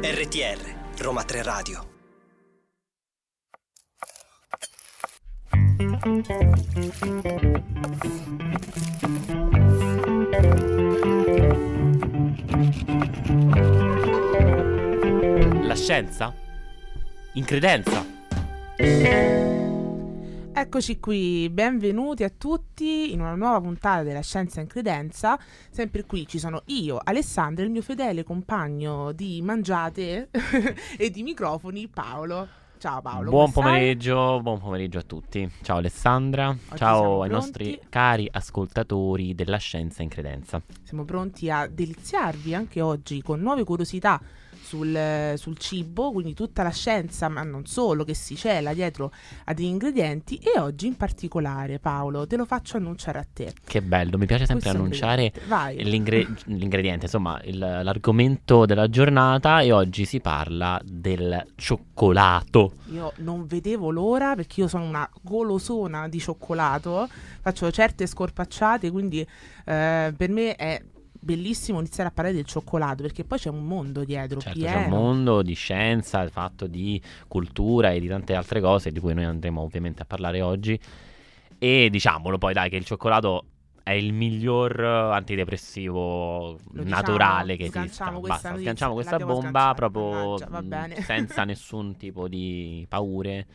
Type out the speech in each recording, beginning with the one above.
RTR Roma 3 Radio La scienza? In credenza? Eccoci qui, benvenuti a tutti in una nuova puntata della Scienza in Credenza. Sempre qui ci sono io, Alessandra, e il mio fedele compagno di mangiate e di microfoni, Paolo. Ciao Paolo. buon pomeriggio, buon pomeriggio a tutti. Ciao Alessandra, siamo ciao ai pronti. nostri cari ascoltatori della scienza in credenza. Siamo pronti a deliziarvi anche oggi con nuove curiosità sul, sul cibo, quindi tutta la scienza, ma non solo, che si cela dietro a degli ingredienti. E oggi in particolare, Paolo, te lo faccio annunciare a te. Che bello, mi piace sempre Questo annunciare l'ingre- l'ingrediente, insomma, il- l'argomento della giornata e oggi si parla del cioccolato. Io non vedevo l'ora perché io sono una golosona di cioccolato, faccio certe scorpacciate, quindi eh, per me è bellissimo iniziare a parlare del cioccolato perché poi c'è un mondo dietro Certo, pieno. c'è un mondo di scienza, fatto di cultura e di tante altre cose di cui noi andremo ovviamente a parlare oggi. E diciamolo poi, dai, che il cioccolato è il miglior antidepressivo Lo diciamo? naturale che esista. Questa Basta, notizia, sganciamo questa bomba proprio mannaggia, senza nessun tipo di paure.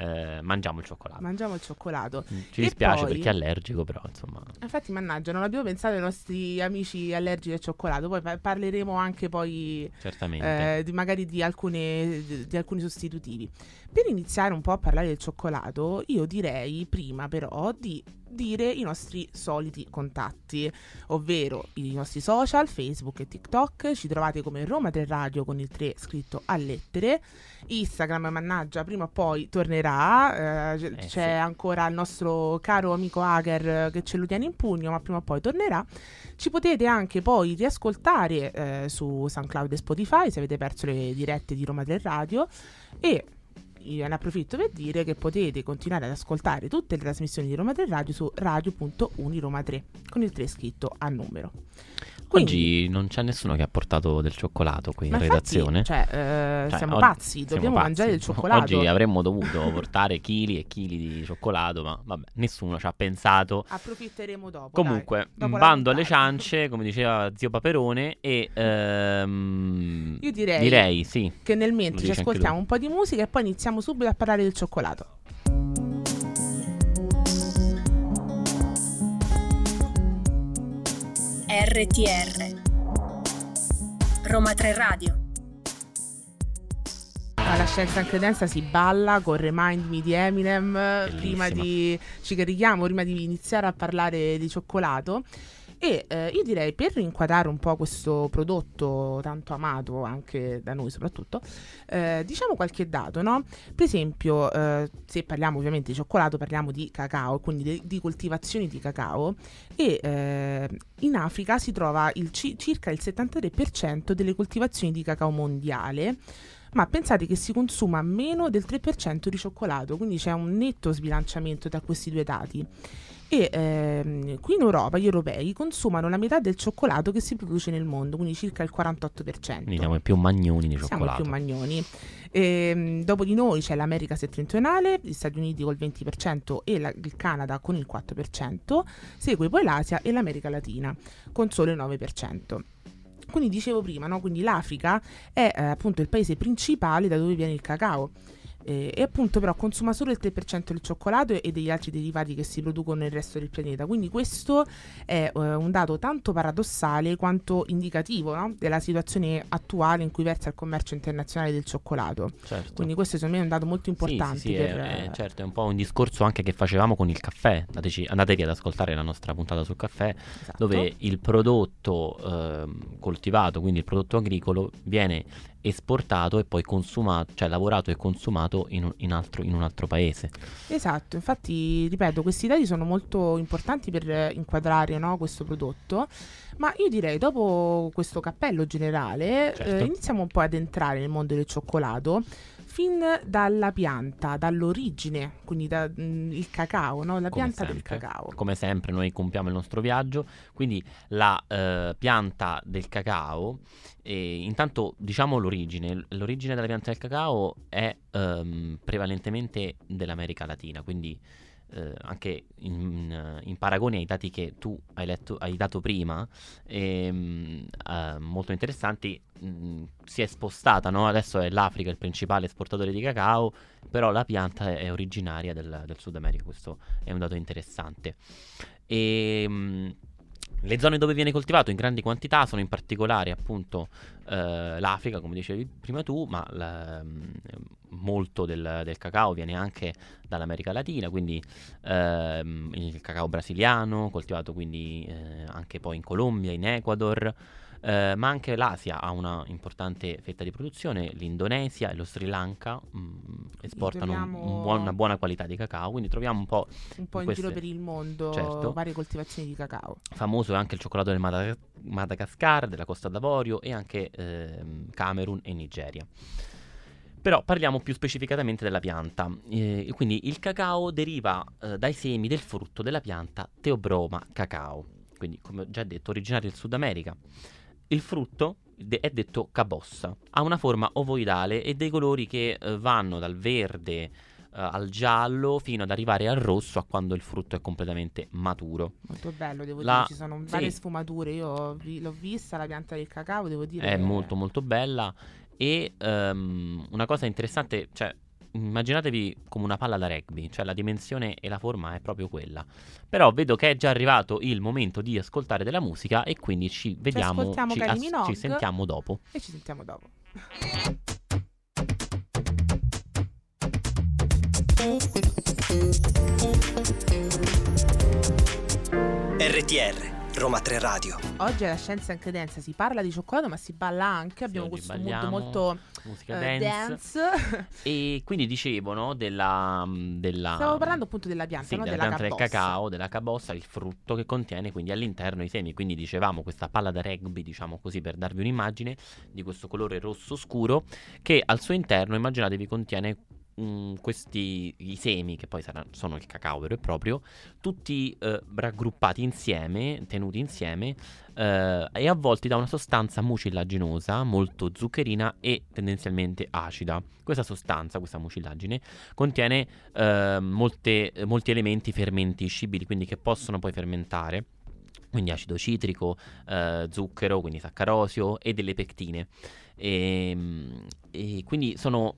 Eh, mangiamo il cioccolato. Mangiamo il cioccolato. Mm, Ci E dispiace poi- perché è allergico, però insomma. Infatti, mannaggia, non abbiamo pensato ai nostri amici allergici al cioccolato. Poi pa- parleremo anche poi Certamente. eh, di, magari di, alcune- di- di alcuni sostitutivi. Per iniziare un po' a parlare del cioccolato, io direi prima però di dire i nostri soliti contatti, ovvero i nostri social, Facebook e TikTok. Ci trovate come Roma 3 Radio con il 3 scritto a lettere. Instagram, mannaggia, prima o poi tornerà. eh, Eh, c'è sì. ancora il nostro caro amico Hager eh, che ce lo tiene in pugno, ma prima o poi tornerà. Ci potete anche poi riascoltare eh, su SoundCloud e Spotify se avete perso le dirette di Roma 3 Radio e io ne approfitto per dire che potete continuare ad ascoltare tutte le trasmissioni di Roma 3 Radio su radio.uniroma 3 con il 3 scritto a numero. Quindi, Oggi non c'è nessuno che ha portato del cioccolato qui in infatti, redazione. cioè, eh, Cioè, siamo pazzi, dobbiamo pazzi. mangiare del cioccolato. Oggi avremmo dovuto portare chili e chili di cioccolato, ma vabbè, nessuno ci ha pensato. Approfitteremo dopo. Comunque, dai, dopo bando alle ciance, come diceva zio Paperone, e ehm, Io direi- direi sì. Che nel mentre ci ascoltiamo un po' di musica e poi iniziamo subito a parlare del cioccolato. RTR Roma 3 Radio Alla scienza in credenza si balla con Remind Me di Eminem. Prima di ci carichiamo, prima di iniziare a parlare di cioccolato. E eh, io direi per inquadrare un po' questo prodotto tanto amato anche da noi soprattutto, eh, diciamo qualche dato, no? Per esempio, eh, se parliamo ovviamente di cioccolato, parliamo di cacao, quindi de- di coltivazioni di cacao e eh, in Africa si trova il ci- circa il 73% delle coltivazioni di cacao mondiale ma pensate che si consuma meno del 3% di cioccolato, quindi c'è un netto sbilanciamento tra questi due dati. E ehm, qui in Europa gli europei consumano la metà del cioccolato che si produce nel mondo, quindi circa il 48%. Quindi siamo i più magnoni di Siamo i cioccolato. più magnoni. Ehm, dopo di noi c'è l'America settentrionale, gli Stati Uniti col 20% e la- il Canada con il 4%, segue poi l'Asia e l'America Latina con solo il 9%. Quindi dicevo prima, no? quindi l'Africa è eh, appunto il paese principale da dove viene il cacao. Eh, e appunto però consuma solo il 3% del cioccolato e degli altri derivati che si producono nel resto del pianeta. Quindi questo è eh, un dato tanto paradossale quanto indicativo no? della situazione attuale in cui versa il commercio internazionale del cioccolato. Certo. Quindi questo secondo me è un dato molto Sì, importante. sì, sì, per, è, è- certo, è un po' un discorso anche che facevamo con il caffè. Andateci- andatevi ad ascoltare la nostra puntata sul caffè, esatto. dove il prodotto ehm, coltivato, quindi il prodotto agricolo, viene esportato e poi consumato, cioè lavorato e consumato in un, in altro, in un altro paese. Esatto, infatti, ripeto, questi dati sono molto importanti per eh, inquadrare no, questo prodotto, ma io direi, dopo questo cappello generale, Certo. eh, iniziamo un po' ad entrare nel mondo del cioccolato, fin dalla pianta, dall'origine, quindi dal mm, cacao, no? la Come pianta del sempre. cacao. Come sempre noi compiamo il nostro viaggio, quindi la eh, pianta del cacao, eh, intanto diciamo l'origine, l'origine della pianta del cacao è ehm, prevalentemente dell'America Latina, quindi eh, anche in, in paragone ai dati che tu hai, letto, hai dato prima, ehm, eh, molto interessanti, mh, si è spostata, no? adesso è l'Africa il principale esportatore di cacao, però la pianta è originaria del, del Sud America, questo è un dato interessante. E, mh, le zone dove viene coltivato in grandi quantità sono in particolare appunto eh, l'Africa, come dicevi prima tu, ma la- mh, molto del, del cacao viene anche dall'America Latina, quindi ehm, il cacao brasiliano, coltivato quindi eh, anche poi in Colombia, in Ecuador, eh, ma anche l'Asia ha una importante fetta di produzione, l'Indonesia e lo Sri Lanka mh, esportano un- buon- una buona qualità di cacao, quindi troviamo un po' Un po' in queste- giro per il mondo, Certo. varie coltivazioni di cacao. famoso è anche il cioccolato del Madaga- Madagascar, della Costa d'Avorio e anche ehm, Camerun e Nigeria. Però parliamo più specificatamente della pianta. Eh, quindi il cacao deriva eh, dai semi del frutto della pianta Theobroma cacao, quindi come ho già detto originario del Sud America. Il frutto è detto cabossa, ha una forma ovoidale e dei colori che eh, vanno dal verde eh, al giallo fino ad arrivare al rosso a quando il frutto è completamente maturo. Molto bello, devo La- dire, ci sono sì. varie sfumature. Io vi- l'ho vista la pianta del cacao, devo dire. È molto molto bella e ehm, una cosa interessante, cioè immaginatevi come una palla da rugby, cioè la dimensione e la forma è proprio quella. Però vedo che è già arrivato il momento di ascoltare della musica e quindi ci vediamo, ci, Kylie Minogue. ci sentiamo dopo. E ci sentiamo dopo. RTR, Roma 3 Radio. Oggi alla Scienza in Credenza si parla di cioccolato, ma si balla anche. Abbiamo oggi questo mood molto Musica eh, dance. dance. E quindi dicevo, no, della, della Stavo parlando appunto della pianta, Sì, no? della della pianta del cabossa. cacao, della cabossa, il frutto che contiene quindi all'interno i semi. Quindi dicevamo questa palla da rugby, diciamo così per darvi un'immagine di questo colore rosso scuro che al suo interno immaginatevi contiene mm, questi i semi che poi saranno, sono il cacao vero e proprio, tutti eh, raggruppati insieme, tenuti insieme eh, e avvolti da una sostanza mucillaginosa molto zuccherina e tendenzialmente acida. Questa sostanza, questa mucillagine, contiene eh, molte- molti elementi fermentiscibili, quindi che possono poi fermentare. Quindi acido citrico, eh, zucchero, quindi saccarosio e delle pectine. E, e quindi sono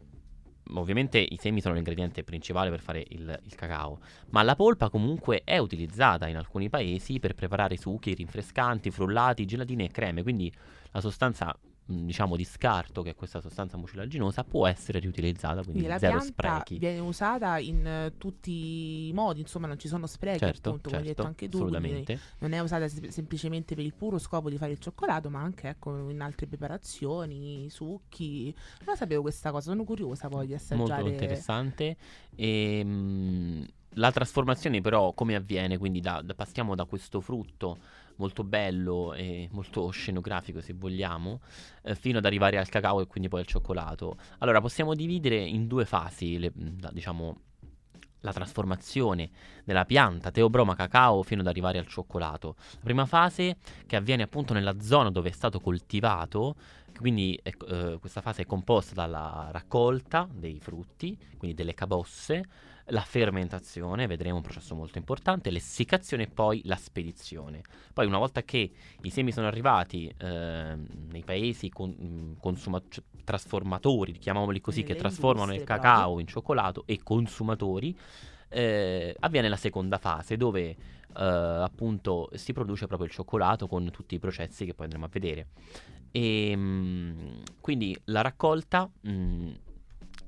ovviamente i semi sono l'ingrediente principale per fare il, il cacao, ma la polpa comunque è utilizzata in alcuni paesi per preparare succhi rinfrescanti, frullati, gelatine e creme, quindi la sostanza diciamo di scarto che è questa sostanza mucilaginosa può essere riutilizzata, quindi, Quindi zero sprechi. viene usata in eh, tutti i modi, insomma non ci sono sprechi Certo, appunto, come hai detto certo, anche tu, assolutamente. non è usata sem- semplicemente per il puro scopo di fare il cioccolato, ma anche ecco, in altre preparazioni, succhi. Non sapevo questa cosa, sono curiosa poi di assaggiare. Molto interessante. E, mh, la trasformazione però come avviene? Quindi da- da- passiamo da questo frutto molto bello e molto scenografico se vogliamo, eh, fino ad arrivare al cacao e quindi poi al cioccolato. Allora possiamo dividere in due fasi, le- diciamo, la trasformazione della pianta Teobroma cacao fino ad arrivare al cioccolato. La prima fase che avviene appunto nella zona dove è stato coltivato, quindi eh, questa fase è composta dalla raccolta dei frutti, quindi delle cabosse, la fermentazione, vedremo un processo molto importante, l'essiccazione e poi la spedizione. Poi una volta che i semi sono arrivati ehm, nei paesi con- consuma- cioè, trasformatori, chiamiamoli così, che Nelle trasformano il cacao proprio. in cioccolato e consumatori, eh, avviene la seconda fase dove eh, appunto si produce proprio il cioccolato con tutti i processi che poi andremo a vedere. E mh, quindi la raccolta mh,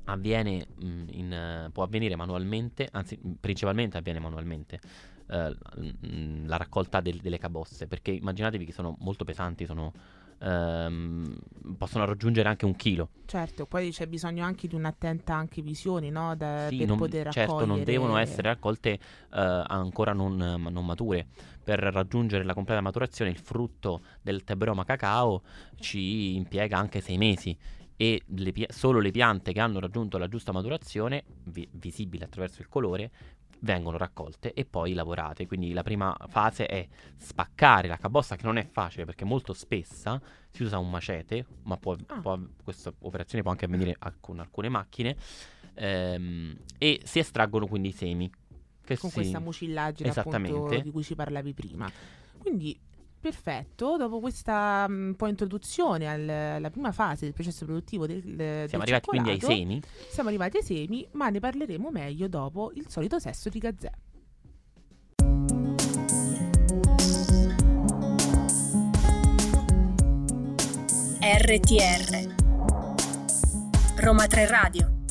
avviene mh, in, eh, può avvenire manualmente, anzi mh, principalmente avviene manualmente. eh, mh, la raccolta del- delle cabosse perché immaginatevi che sono molto pesanti sono ehm, possono raggiungere anche un chilo Certo, poi c'è bisogno anche di un'attenta anche visione, no? Da, Sì, per non- poter certo, non raccogliere- devono essere raccolte eh, ancora non, non mature. Per raggiungere la completa maturazione, il frutto del tebroma cacao ci impiega anche sei mesi. E le pi- solo le piante che hanno raggiunto la giusta maturazione, vi- visibile attraverso il colore, vengono raccolte e poi lavorate. Quindi la prima fase è spaccare la cabossa, che non è facile perché molto spessa. Si usa un macete, ma può, Ah. può- questa operazione può anche avvenire con alcune macchine. ehm, e si estraggono quindi i semi. Che con si- questa mucillagine appunto di cui ci parlavi prima. Quindi perfetto, dopo questa mm, un po' introduzione al- alla prima fase del processo produttivo del, del Siamo arrivati quindi ai semi. Siamo arrivati ai semi, ma ne parleremo meglio dopo il solito sesso di Gazzè. RTR Roma 3 Radio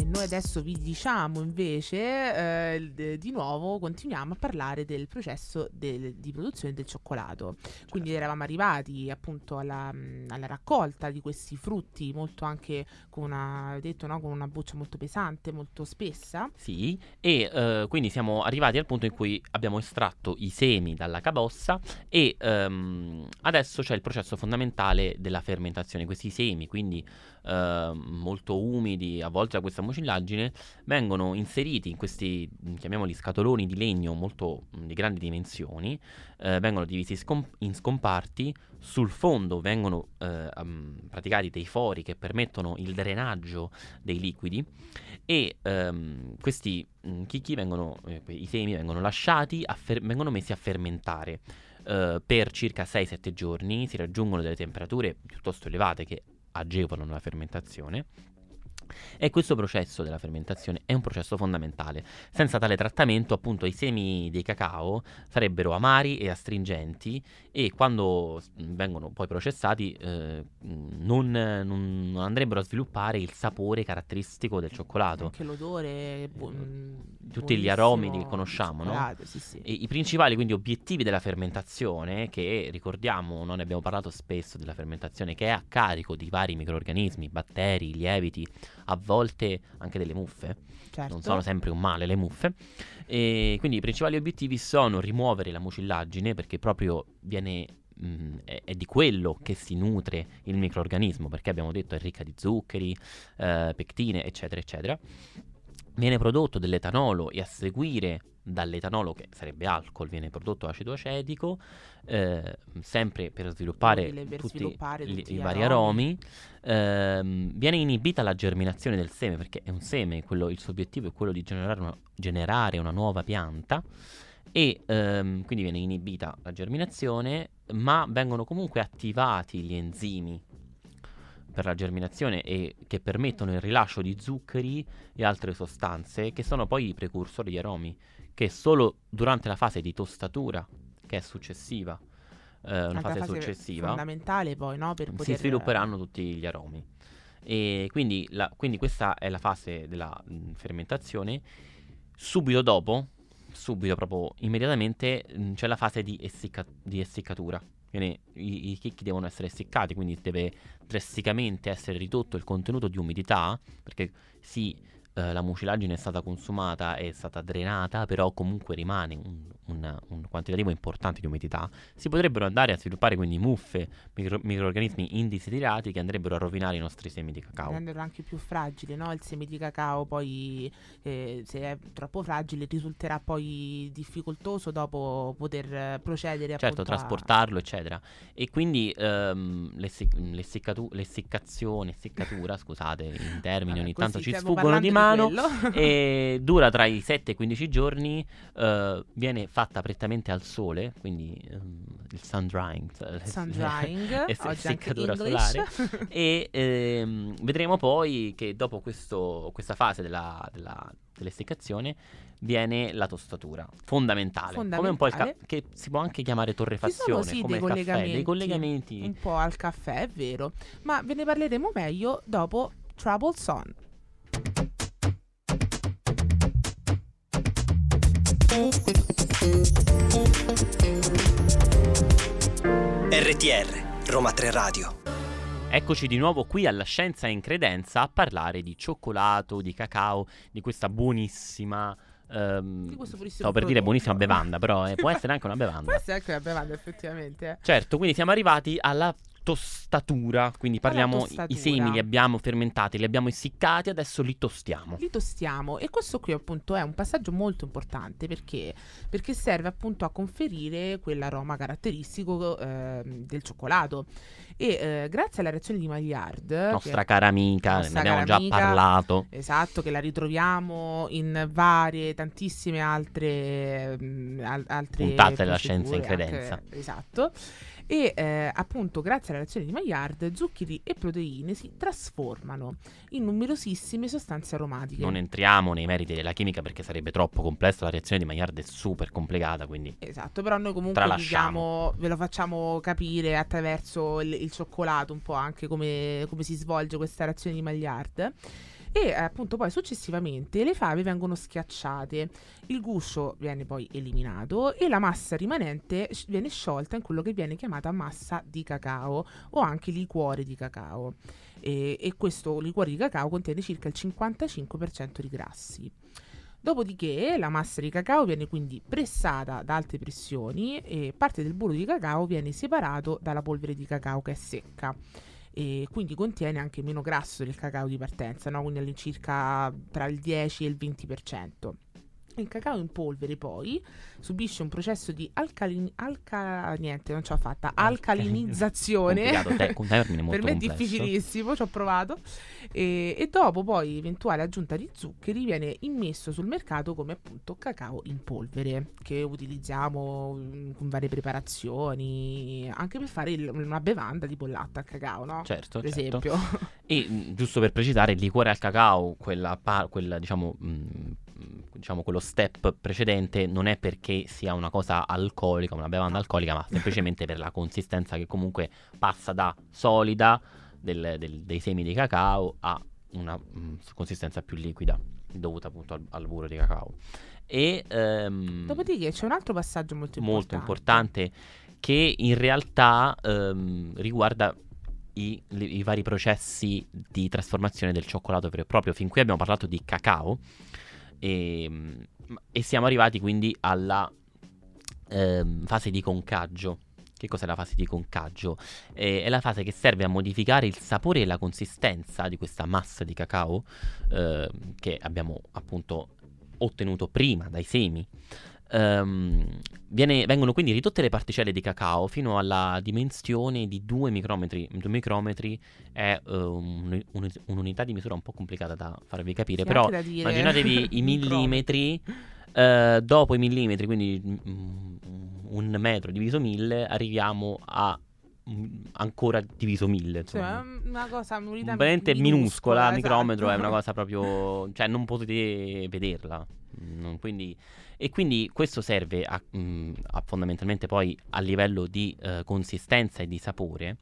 E noi adesso vi diciamo invece, eh, de- di nuovo continuiamo a parlare del processo del- di produzione del cioccolato. Quindi eravamo arrivati appunto alla, mh, alla raccolta di questi frutti, molto anche con una, detto, no? con una buccia molto pesante, molto spessa. Sì, e eh, quindi siamo arrivati al punto in cui abbiamo estratto i semi dalla cabossa e ehm, adesso c'è il processo fondamentale della fermentazione. Questi semi, quindi ehm, molto umidi, avvolti da questa mucillaggine, vengono inseriti in questi, mh, chiamiamoli scatoloni di legno molto mh, di grandi dimensioni, eh, vengono divisi scom- in scomparti, sul fondo vengono eh, am- praticati dei fori che permettono il drenaggio dei liquidi e ehm, questi mh, chicchi vengono, eh, i semi vengono lasciati, fer- vengono messi a fermentare eh, per circa 6-7 giorni, si raggiungono delle temperature piuttosto elevate che agevolano la fermentazione. E questo processo della fermentazione è un processo fondamentale. Senza tale trattamento, appunto, i semi di cacao sarebbero amari e astringenti e quando vengono poi processati eh, non, non- non andrebbero a sviluppare il sapore caratteristico del cioccolato. Anche l'odore, bu- mh, Tutti gli aromi li conosciamo, no? Sì, sì. I principali quindi obiettivi della fermentazione, che ricordiamo, non ne abbiamo parlato spesso della fermentazione, che è a carico di vari microrganismi, batteri, lieviti, a volte anche delle muffe, certo. non sono sempre un male le muffe. E quindi i principali obiettivi sono rimuovere la mucillaggine perché proprio viene mh, è, è di quello che si nutre il microrganismo, perché abbiamo detto è ricca di zuccheri, eh, pectine, eccetera, eccetera. Viene prodotto dell'etanolo e a seguire dall'etanolo, che sarebbe alcol, viene prodotto acido acetico, eh, sempre per sviluppare per tutti, sviluppare gli- tutti i vari aromi. aromi. Ehm, viene inibita la germinazione del seme, perché è un seme, quello- il suo obiettivo è quello di generare una, generare una nuova pianta e ehm, quindi viene inibita la germinazione, ma vengono comunque attivati gli enzimi per la germinazione e che permettono il rilascio di zuccheri e altre sostanze che sono poi i precursori di aromi, che solo durante la fase di tostatura, che è successiva, eh, una Altra fase, successiva, fondamentale poi, no? Per si poter svilupperanno tutti gli aromi. E quindi, la- quindi questa è la fase della mh, fermentazione. Subito dopo, subito proprio immediatamente, mh, c'è la fase di, essicca- di essiccatura. Quindi i, i chicchi devono essere essiccati, quindi deve drasticamente essere ridotto il contenuto di umidità, perché sì, eh, la mucilaggine è stata consumata, è stata drenata, però comunque rimane un, un- un quantitativo importante di umidità. Si potrebbero andare a sviluppare quindi muffe, micro- microrganismi indesiderati che andrebbero a rovinare i nostri semi di cacao. renderlo anche più fragile, no? Il seme di cacao poi eh, se è troppo fragile risulterà poi difficoltoso dopo poter procedere Certo, a- trasportarlo, eccetera. E quindi ehm, l'essiccazione, essiccatura, scusate, in termini Vabbè, ogni tanto ci sfuggono di mano. e dura tra i 7 e i 15 giorni, eh, viene fatta prettamente al sole, quindi ehm, il sun drying, Sun drying, anche essiccatura English. solare. e ehm, vedremo poi che dopo questo- questa fase della, della- dell'essiccazione viene la tostatura, fondamentale, come un po' il ca- Fondamentale. che si può anche chiamare Ci sono torrefazione, sì come dei il caffè, dei collegamenti, collegamenti. un po' al caffè, è vero, ma ve ne parleremo meglio dopo Trouble Son. RTR, Roma 3 Radio. Eccoci di nuovo qui alla Scienza in Credenza a parlare di cioccolato, di cacao, di questa buonissima. buonissimo stavo per dire buonissima bevanda, però eh, può essere anche una Può bevanda. essere anche una bevanda effettivamente. eh. Certo, quindi siamo arrivati alla tostatura, quindi parliamo i- i semi li abbiamo fermentati, li abbiamo essiccati, adesso li tostiamo. Li tostiamo e questo qui appunto è un passaggio molto importante perché, perché serve appunto a conferire quell'aroma caratteristico eh, del cioccolato e eh, grazie alla reazione di Maillard, nostra cara amica, ne abbiamo già amica, parlato. Esatto, che la ritroviamo in varie, tantissime altre, mh, mm, al- altre puntate della scienza in credenza. anche- esatto. E eh, appunto, grazie alla reazione di Maillard, zuccheri e proteine si trasformano in numerosissime sostanze aromatiche. Non entriamo nei meriti della chimica perché sarebbe troppo complessa, la reazione di Maillard è super complicata, quindi Esatto, però noi comunque diciamo, ve lo facciamo capire attraverso il, il cioccolato un po' anche come, come si svolge questa reazione di Maillard. E appunto poi successivamente le fave vengono schiacciate, il guscio viene poi eliminato e la massa rimanente viene sciolta in quello che viene chiamata massa di cacao o anche liquore di cacao. E, e questo liquore di cacao contiene circa il 55% di grassi. Dopodiché la massa di cacao viene quindi pressata ad alte pressioni e parte del burro di cacao viene separato dalla polvere di cacao che è secca e quindi contiene anche meno grasso del cacao di partenza, no? quindi all'incirca tra il 10 e il 20%. Il cacao in polvere poi subisce un processo di alcalin- alca- niente, non ce l'ho fatta, alcalinizzazione. te- un termine molto per me è complesso. difficilissimo, ci ho provato. E, e dopo poi eventuale aggiunta di zuccheri viene immesso sul mercato come appunto cacao in polvere che utilizziamo mm, con varie preparazioni anche per fare il- una bevanda tipo latte al cacao, no? Certo, per certo. esempio. E mh, giusto per precisare, il liquore al cacao, quella, quella, diciamo, mh, mh, diciamo quello step precedente, non è perché sia una cosa alcolica, una bevanda alcolica, ma semplicemente per la consistenza che comunque passa da solida del- del- dei semi di cacao a una mh, consistenza più liquida, dovuta appunto al, al burro di cacao. E ehm, Dopodiché c'è un altro passaggio molto importante. molto importante che in realtà ehm, riguarda i, li- i vari processi di trasformazione del cioccolato vero e proprio. Fin qui abbiamo parlato di cacao e, e siamo arrivati quindi alla ehm, fase di concaggio. Che cos'è la fase di concaggio? Eh, è la fase che serve a modificare il sapore e la consistenza di questa massa di cacao ehm, che abbiamo appunto ottenuto prima dai semi. Ehm, viene- vengono quindi ridotte le particelle di cacao fino alla dimensione di 2 micrometri. 2 micrometri è eh, un- un- un'unità di misura un po' complicata da farvi capire, Sì, però immaginatevi i millimetri. eh, dopo i millimetri, quindi mm, un metro diviso mille, arriviamo a mm, ancora diviso mille. Cioè, insomma. è una cosa un'unità veramente minuscola, minuscola, esatto. micrometro è una cosa proprio, cioè non potete vederla. Mm, quindi- e quindi questo serve a, mm, a fondamentalmente poi a livello di eh, consistenza e di sapore,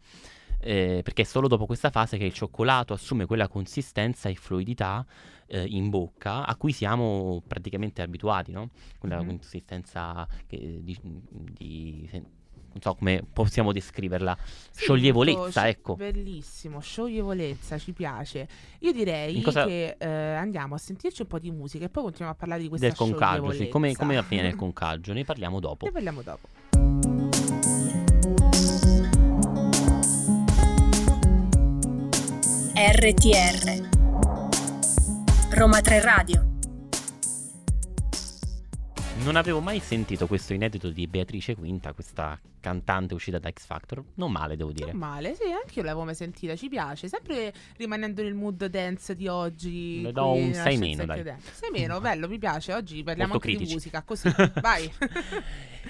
eh, perché è solo dopo questa fase che il cioccolato assume quella consistenza e fluidità eh, in bocca a cui siamo praticamente abituati, no? Quella Mhm. consistenza che- di, di- non so come possiamo descriverla, Sì, scioglievolezza, sci- ecco. Bellissimo, scioglievolezza, ci piace. Io direi cosa- che eh, andiamo a sentirci un po' di musica e poi continuiamo a parlare di questa del concaggio, sì. Come, come avviene il concaggio? Ne parliamo dopo. Ne parliamo dopo. RTR Roma 3 Radio Non avevo mai sentito questo inedito di Beatrice Quinta, questa cantante uscita da X Factor. Non male, devo dire. Non male, sì, anche io l'avevo mai sentita, ci piace. Sempre rimanendo nel mood dance di oggi. Le do un nella sei scienza meno, dai. incredente. Sei meno, bello, mi piace. Oggi parliamo Molto anche di musica, così. Vai.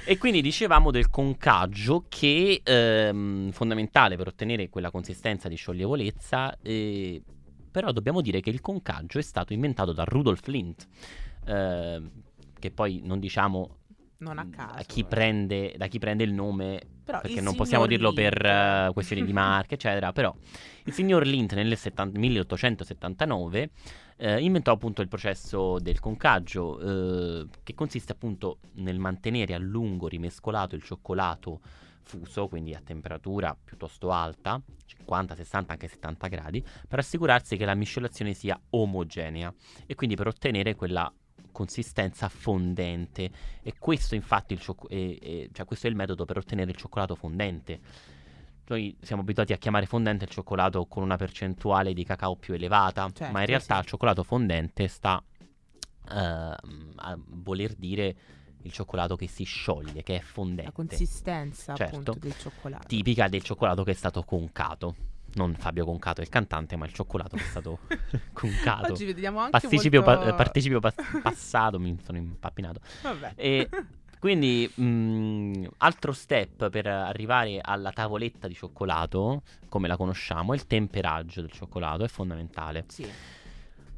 E quindi dicevamo del concaggio che ehm, fondamentale per ottenere quella consistenza di scioglievolezza. eh, però dobbiamo dire che il concaggio è stato inventato da Rudolf Lindt. ehm, che poi non diciamo non a caso. chi eh. prende, da chi prende il nome Però perché il non possiamo dirlo per eh, questioni di marche, eccetera. Però il signor Lindt nel 70 1879 eh, inventò appunto il processo del concaggio, eh, che consiste appunto nel mantenere a lungo rimescolato il cioccolato fuso, quindi a temperatura piuttosto alta, 50, 60, anche 70 gradi, per assicurarsi che la miscelazione sia omogenea e quindi per ottenere quella consistenza fondente e questo infatti il cioc- e- e- cioè questo è il metodo per ottenere il cioccolato fondente noi siamo abituati a chiamare fondente il cioccolato con una percentuale di cacao più elevata, Certo, ma in realtà sì. il cioccolato fondente sta ehm, a voler dire il cioccolato che si scioglie, che è fondente. La consistenza Certo. appunto del cioccolato. tipica del cioccolato che è stato concato. Non Fabio Concato il cantante, ma il cioccolato che è stato concato. Oggi vediamo anche Participio, molto... pa- participio pas- passato, mi sono impappinato. Vabbè. E quindi, mh, altro step per arrivare alla tavoletta di cioccolato, come la conosciamo, è il temperaggio del cioccolato, è fondamentale. Sì,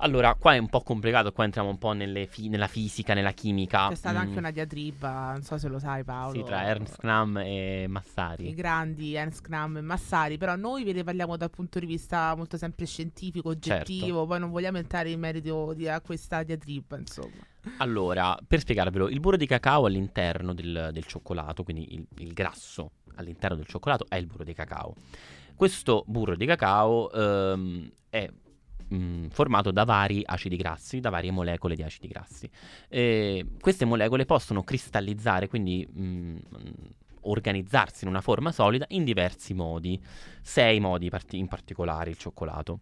Allora, qua è un po' complicato, qua entriamo un po' fi- nella fisica, nella chimica. c'è stata mm, anche una diatriba, non so se lo sai Paolo. Sì, tra Ernst Knamm e I Massari. grandi Ernst Knamm e Massari, però noi ve ne parliamo dal punto di vista molto sempre scientifico, oggettivo, Certo. poi non vogliamo entrare in merito di, a questa diatriba, insomma. Allora, per spiegarvelo, il burro di cacao all'interno del, del cioccolato, quindi il, il grasso all'interno del cioccolato è il burro di cacao. Questo burro di cacao ehm, è mm, formato da vari acidi grassi, da varie molecole di acidi grassi. E queste molecole possono cristallizzare, quindi mm, organizzarsi in una forma solida in diversi modi, sei modi parti- in particolare il cioccolato.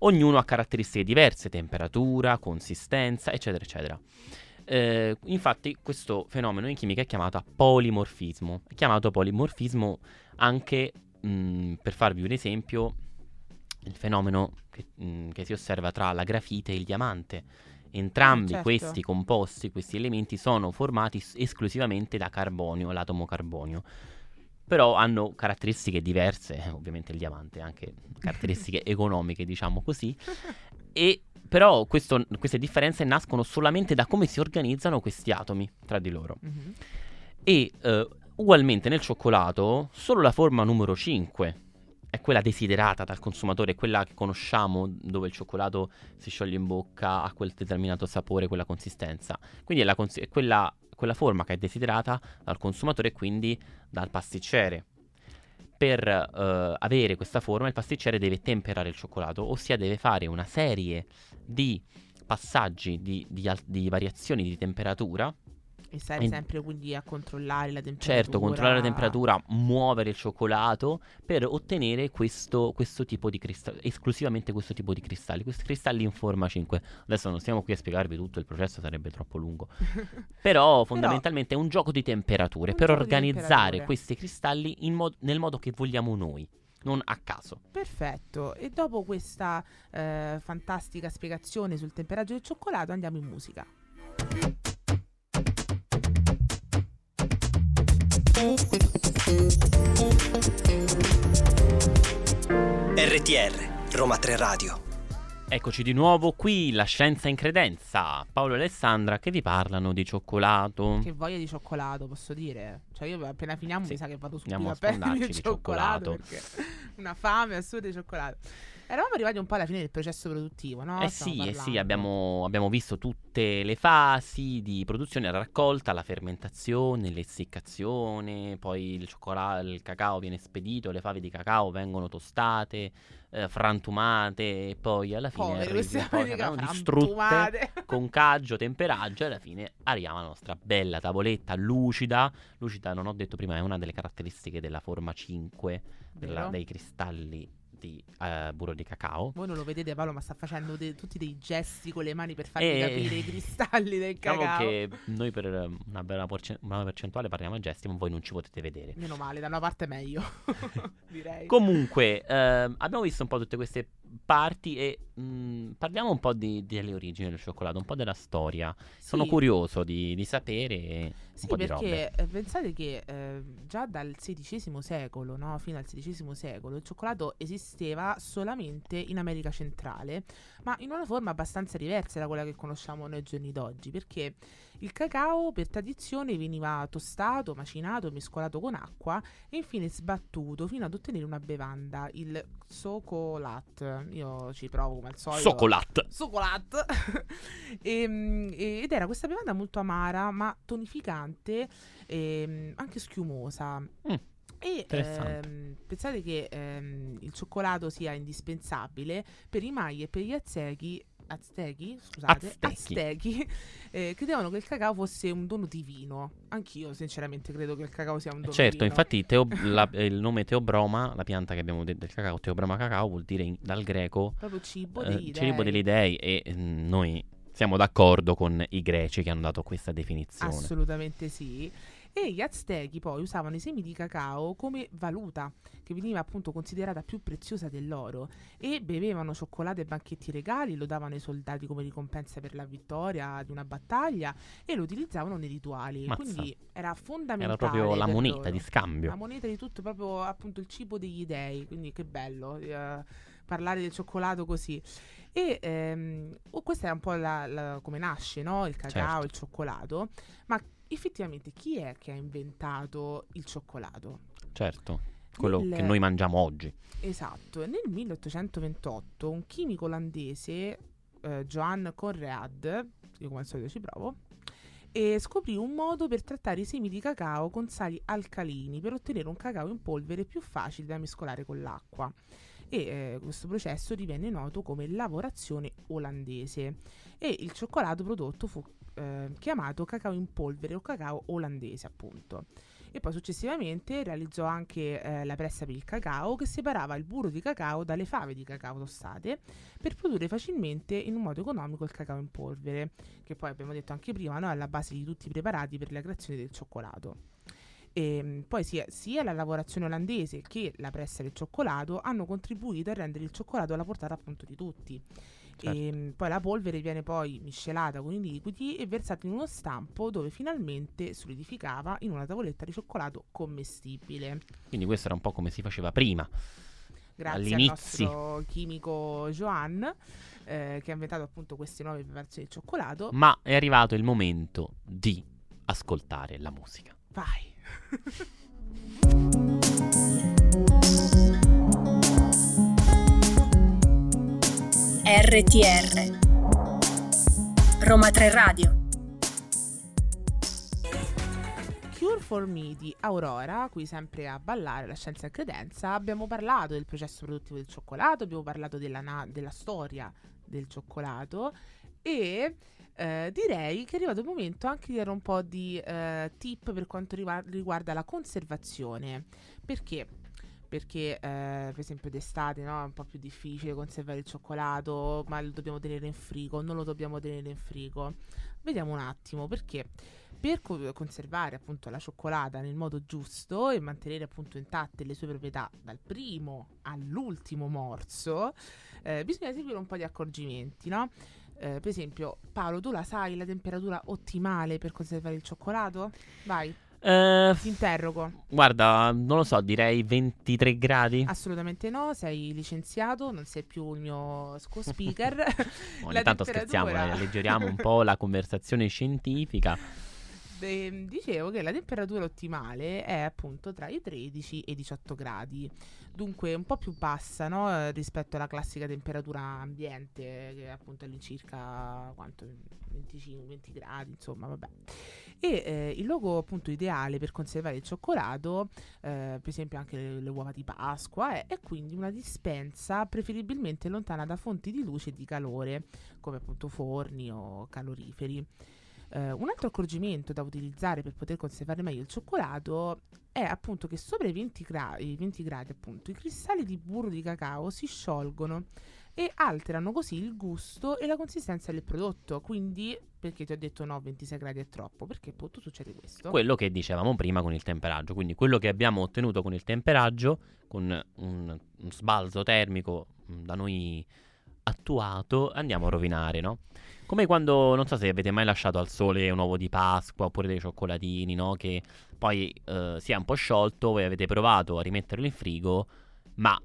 Ognuno ha caratteristiche diverse, temperatura, consistenza, eccetera, eccetera. Eh, infatti questo fenomeno in chimica è chiamato polimorfismo. È chiamato polimorfismo anche, mh, per farvi un esempio, il fenomeno che, mh, che si osserva tra la grafite e il diamante. Entrambi certo. questi composti, questi elementi sono formati s- esclusivamente da carbonio, l'atomo carbonio. Però hanno caratteristiche diverse, eh, ovviamente il diamante anche caratteristiche economiche, diciamo così. E però questo- queste differenze nascono solamente da come si organizzano questi atomi tra di loro. Mhm. E eh, ugualmente nel cioccolato, solo la forma numero 5 è quella desiderata dal consumatore, quella che conosciamo, dove il cioccolato si scioglie in bocca, ha quel determinato sapore, quella consistenza. Quindi è, la consi- è quella, quella forma che è desiderata dal consumatore e quindi dal pasticcere. Per eh, avere questa forma, il pasticcere deve temperare il cioccolato, ossia deve fare una serie di passaggi di, di di variazioni di temperatura E stai sempre quindi a controllare la temperatura. Certo, controllare la temperatura, muovere il cioccolato per ottenere questo, questo tipo di cristalli, esclusivamente questo tipo di cristalli, questi cristalli in forma 5. Adesso non stiamo qui a spiegarvi tutto, il processo sarebbe troppo lungo. Però fondamentalmente è un gioco di temperature per organizzare temperature. questi cristalli in mod- nel modo che vogliamo noi, non a caso. Perfetto, e dopo questa eh, fantastica spiegazione sul temperaggio del cioccolato andiamo in musica. RTR, Roma 3 Radio. Eccoci di nuovo qui, la scienza in credenza. Paolo e Alessandra che vi parlano di cioccolato. Che voglia di cioccolato, posso dire? Cioè io appena finiamo Sì, mi sa che vado subito a prendere il di cioccolato, cioccolato. perché una fame assurda di cioccolato. Eravamo arrivati un po' alla fine del processo produttivo, no? Eh sì, eh sì, abbiamo, abbiamo visto tutte le fasi di produzione, la raccolta, la fermentazione, l'essiccazione, poi il cioccolato, il cacao viene spedito, le fave di cacao vengono tostate, eh, frantumate e poi alla fine Povere arri- queste poi fame di vengono cacao distrutte con caggio, temperaggio e alla fine arriva la nostra bella tavoletta lucida. Lucida, non ho detto prima, è una delle caratteristiche della forma 5 della- dei cristalli di eh, burro di cacao. Voi non lo vedete Paolo, ma sta facendo de- tutti dei gesti con le mani per farvi Eh, capire i cristalli del Diciamo cacao. che noi per una bella porce- una percentuale parliamo a gesti, ma voi non ci potete vedere. Meno male, da una parte meglio, direi. Comunque, ehm, abbiamo visto un po' tutte queste parti e mh, parliamo un po' di- delle origini del cioccolato, un po' della storia. Sono Sì. curioso di, di sapere Sì, perché eh, pensate che eh, già dal XVI secolo, no, fino al XVI secolo, il cioccolato esisteva solamente in America centrale, ma in una forma abbastanza diversa da quella che conosciamo noi giorni d'oggi, perché il cacao per tradizione veniva tostato, macinato, mescolato con acqua e infine sbattuto fino ad ottenere una bevanda, il socolat. Io ci provo come al solito. Socolat. Socolat Ehm, e- ed era questa bevanda molto amara ma tonificante e anche schiumosa Mm, e ehm, pensate che ehm, il cioccolato sia indispensabile per i mai e per gli azzechi aztechi, scusate, Aztechi. aztechi, eh, credevano che il cacao fosse un dono divino. Anch'io, sinceramente, credo che il cacao sia un dono Certo, divino. infatti teo- la- il nome Teobroma, la pianta che abbiamo detto del cacao, Teobroma cacao vuol dire in- dal greco proprio cibo eh, degli cibo dei. degli dei e mm, noi siamo d'accordo con i greci che hanno dato questa definizione. Assolutamente sì. E gli aztechi poi usavano i semi di cacao come valuta, che veniva appunto considerata più preziosa dell'oro, e bevevano cioccolate e banchetti regali, lo davano ai soldati come ricompensa per la vittoria di una battaglia e lo utilizzavano nei rituali. Mazza. Quindi era fondamentale. Era proprio la moneta loro. di scambio. La moneta di tutto, proprio appunto il cibo degli dei, quindi che bello eh, parlare del cioccolato così. E ehm, oh, questa è un po' la, la- come nasce no? il cacao, Certo. il cioccolato, ma effettivamente chi è che ha inventato il cioccolato? Certo, quello Nel- che noi mangiamo oggi. Esatto, nel 1828 un chimico olandese, eh, Johann Conrad, io come al solito ci provo, e scoprì un modo per trattare i semi di cacao con sali alcalini per ottenere un cacao in polvere più facile da mescolare con l'acqua. E eh, questo processo divenne noto come lavorazione olandese e il cioccolato prodotto fu eh, chiamato cacao in polvere o cacao olandese appunto e poi successivamente realizzò anche eh, la pressa per il cacao che separava il burro di cacao dalle fave di cacao tostate per produrre facilmente in un modo economico il cacao in polvere, che poi abbiamo detto anche prima no, è alla base di tutti i preparati per la creazione del cioccolato. E, mh, poi sia, sia la lavorazione olandese che la pressa del cioccolato hanno contribuito a rendere il cioccolato alla portata appunto di tutti. Certo. E, mh, poi la polvere viene poi miscelata con i liquidi e versata in uno stampo dove finalmente solidificava in una tavoletta di cioccolato commestibile. Quindi questo era un po' come si faceva prima. Grazie All'inizio. al nostro chimico Johan eh, che ha inventato appunto queste nuove preparazioni di cioccolato. Ma è arrivato il momento di ascoltare la musica. Vai! RTR Roma 3 Radio Cure for Me di Aurora, qui sempre a ballare la scienza e credenza, abbiamo parlato del processo produttivo del cioccolato, abbiamo parlato della, na- della storia del cioccolato e eh, direi che è arrivato il momento anche di dare un po' di eh, tip per quanto riguarda la conservazione. Perché? Perché eh, per esempio d'estate no, è un po' più difficile conservare il cioccolato, ma lo dobbiamo tenere in frigo, non lo dobbiamo tenere in frigo. Vediamo un attimo perché per co- conservare appunto la cioccolata nel modo giusto e mantenere appunto intatte le sue proprietà dal primo all'ultimo morso, eh, bisogna seguire un po' di accorgimenti, no? Eh, per esempio, Paolo, tu la sai la temperatura ottimale per conservare il cioccolato? Vai, Eh, ti interrogo. guarda, non lo so, direi 23 gradi. Assolutamente no, sei licenziato, non sei più il mio co-speaker. Ogni la tanto temperatura- scherziamo, dai, alleggeriamo un po' la conversazione scientifica. Beh, dicevo che la temperatura ottimale è appunto tra i 13 e i 18 gradi, dunque un po' più bassa no, eh, rispetto alla classica temperatura ambiente, che è appunto all'incirca quanto, 25-20 gradi, insomma, vabbè. E eh, il luogo appunto ideale per conservare il cioccolato, eh, per esempio anche le, le uova di Pasqua, è, è quindi una dispensa preferibilmente lontana da fonti di luce e di calore, come appunto forni o caloriferi. Eh, un altro accorgimento da utilizzare per poter conservare meglio il cioccolato è appunto che sopra i 20, gra- i 20 gradi appunto i cristalli di burro di cacao si sciolgono e alterano così il gusto e la consistenza del prodotto. Quindi, perché ti ho detto no, 26 gradi è troppo? Perché appunto succede questo. Quello che dicevamo prima con il temperaggio, quindi quello che abbiamo ottenuto con il temperaggio, con un, un sbalzo termico mh, da noi attuato, andiamo a rovinare, no? Come quando, non so se avete mai lasciato al sole un uovo di Pasqua oppure dei cioccolatini, no? Che poi eh, si è un po' sciolto, voi avete provato a rimetterlo in frigo, ma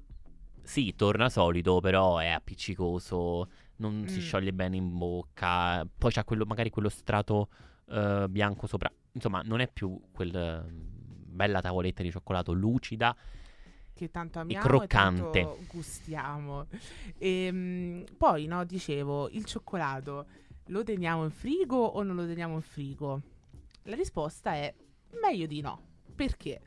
sì, torna solido, però è appiccicoso, non si Mm. scioglie bene in bocca, poi c'ha quello, magari quello strato eh, bianco sopra. Insomma, non è più quella bella tavoletta di cioccolato lucida. Che tanto amiamo croccante. e tanto gustiamo. E, poi, no, dicevo, il cioccolato lo teniamo in frigo o non lo teniamo in frigo? La risposta è meglio di no. Perché?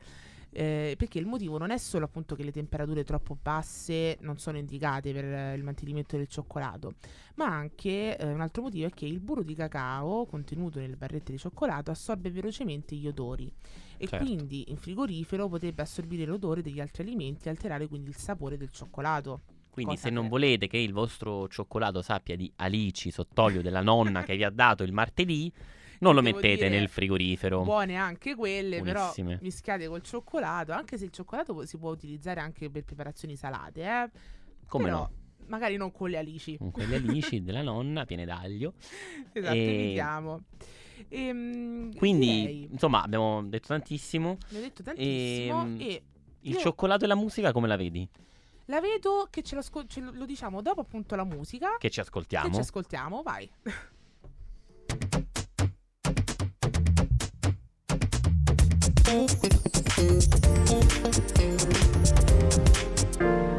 Eh, perché il motivo non è solo appunto che le temperature troppo basse non sono indicate per eh, il mantenimento del cioccolato, ma anche eh, un altro motivo è che il burro di cacao contenuto nelle barrette di cioccolato assorbe velocemente gli odori e Certo. quindi in frigorifero potrebbe assorbire l'odore degli altri alimenti e alterare quindi il sapore del cioccolato. Quindi Cosa se non volete che il vostro cioccolato sappia di alici sott'olio della nonna che vi ha dato il martedì, non lo mettete dire, nel frigorifero. Buone anche quelle, Buonissime. però mischiate col cioccolato, anche se il cioccolato si può utilizzare anche per preparazioni salate, eh? Come Però no? Magari non con le alici. Con quelle alici della nonna piene d'aglio. esatto, E- evitiamo. Ehm, Quindi, direi, insomma, abbiamo detto tantissimo. ho detto tantissimo Ehm, e Il Io- cioccolato e la musica come la vedi? la vedo che ce, ce lo, lo diciamo dopo appunto la musica. Che ci Che ascoltiamo? ci ascoltiamo, vai.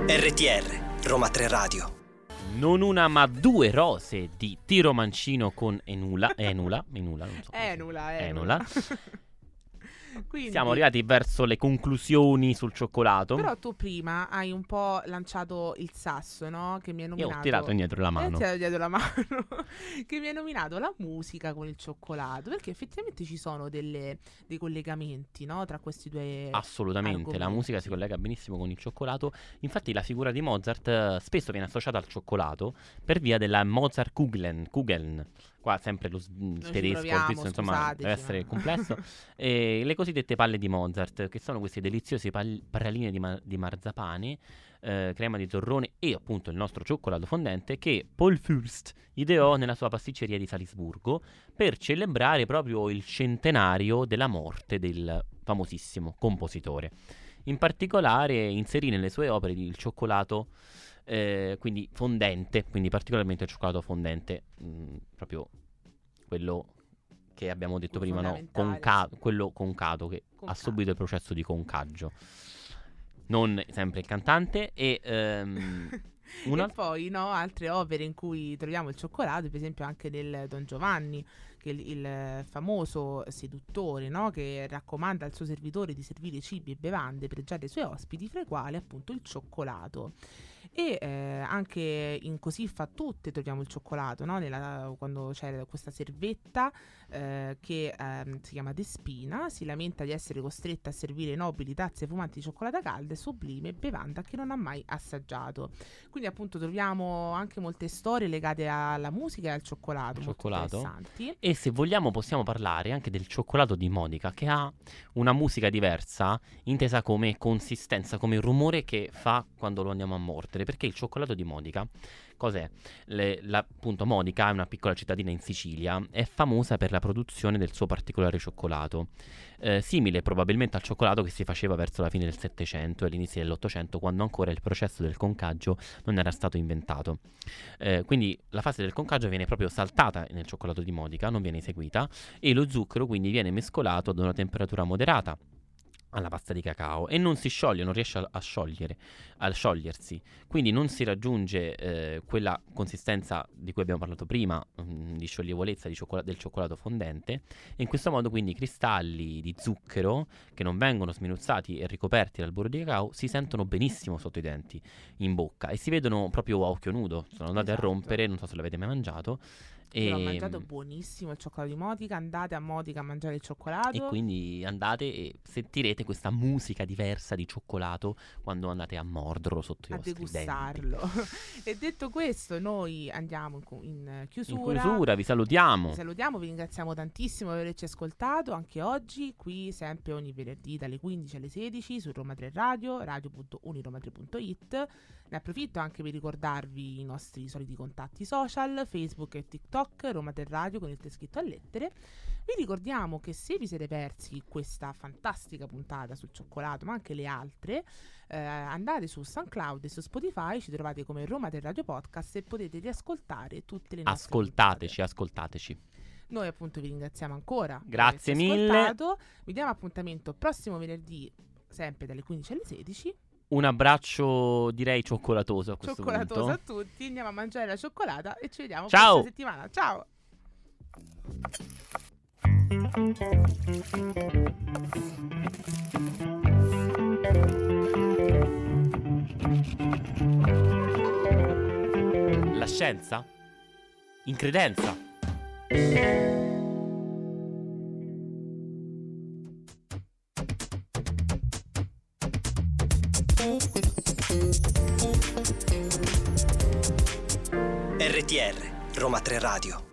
RTR, Roma 3 Radio. Non una ma due rose di Tiro Mancino con Enula. Enula? Enula, non so. Enula, Enula. Enula. Quindi, Siamo arrivati verso le conclusioni sul cioccolato. Però tu prima hai un po' lanciato il sasso, no? Che mi hai Io nominato. ho tirato indietro la Eh, mano. ho tirato la mano. che mi hai nominato la musica con il cioccolato. Perché effettivamente ci sono delle- dei collegamenti, no? Tra questi due. Assolutamente, la argomenti. musica si collega benissimo con il cioccolato. Infatti, la figura di Mozart eh, spesso viene associata al cioccolato per via della Mozart Kugeln. Kugeln. Qua sempre lo s- ci tedesco, proviamo, svizzero, insomma, scusateci, deve essere ma- complesso. e le cosiddette palle di Mozart, che sono queste deliziose pal- praline di, ma- di marzapane, eh, crema di torrone e appunto il nostro cioccolato fondente che Paul Fürst ideò nella sua pasticceria di Salisburgo per celebrare proprio il centenario della morte del famosissimo compositore. In particolare inserì nelle sue opere il cioccolato eh, quindi fondente, quindi particolarmente il cioccolato fondente, mh, proprio quello che abbiamo detto prima, no? Conca- quello concato che ha Concato. subito il processo di concaggio. Non sempre il cantante e ehm, una E poi no, altre opere in cui troviamo il cioccolato, per esempio anche del Don Giovanni, che il, il famoso seduttore no? che raccomanda al suo servitore di servire cibi e bevande pregiate ai suoi ospiti, fra i quali appunto il cioccolato. E eh, anche in Così fa tutte troviamo il cioccolato, no? Nella- quando c'è questa servetta eh, che ehm, si chiama Despina, si lamenta di essere costretta a servire nobili tazze fumanti di cioccolata calda e sublime bevanda che non ha mai assaggiato. Quindi appunto troviamo anche molte storie legate alla musica e al cioccolato, Cioccolato. interessanti. E se vogliamo possiamo parlare anche del cioccolato di Monica che ha una musica diversa, intesa come consistenza, come rumore che fa quando lo andiamo a mordere. Perché il cioccolato di Monica, cos'è? Le- la- appunto Monica è una piccola cittadina in Sicilia, è famosa per la produzione del suo particolare cioccolato, eh, simile probabilmente al cioccolato che si faceva verso la fine del Settecento e all'inizio dell'Ottocento, quando ancora il processo del concaggio non era stato inventato. Eh, quindi la fase del concaggio viene proprio saltata nel cioccolato di Modica, non viene eseguita, e lo zucchero quindi viene mescolato ad una temperatura moderata alla pasta di cacao e non si scioglie, non riesce a, a sciogliere, a sciogliersi. Quindi non si raggiunge eh, quella consistenza di cui abbiamo parlato prima, mm, di scioglievolezza di cioccola- del cioccolato fondente. E in questo modo quindi i cristalli di zucchero che non vengono sminuzzati e ricoperti dal burro di cacao si sentono benissimo sotto i denti, in bocca e si vedono proprio a occhio nudo. Sono andate Esatto. a rompere, non so se l'avete mai mangiato. Io l'ho E, mangiato buonissimo il cioccolato di Motica, andate a Motica a mangiare il cioccolato. e quindi andate e sentirete questa musica diversa di cioccolato quando andate a morderlo sotto i a vostri denti. degustarlo. e detto questo, noi andiamo in, in In chiusura. chiusura vi salutiamo. Vi salutiamo, vi ringraziamo tantissimo per averci ascoltato anche oggi, qui sempre ogni venerdì dalle 15 alle 16 su Roma 3 Radio, radio.uniroma3.it. Ne approfitto anche per ricordarvi i nostri soliti contatti social, Facebook e TikTok, Roma 3 Radio con il te scritto a lettere. Vi ricordiamo che se vi siete persi questa fantastica puntata sul cioccolato, ma anche le altre, eh, andate su SoundCloud e su Spotify, ci trovate come Roma 3 Radio Podcast e potete riascoltare tutte le nostre Ascoltateci, puntate. ascoltateci. Noi appunto vi ringraziamo ancora. Grazie mille. ascoltato. Vi diamo appuntamento prossimo venerdì, sempre dalle 15 alle 16 un abbraccio direi cioccolatoso a questo cioccolatoso punto. Cioccolatoso a tutti, andiamo a mangiare la cioccolata e ci vediamo Ciao. questa settimana. Ciao! La scienza? In credenza? RTR Roma 3 Radio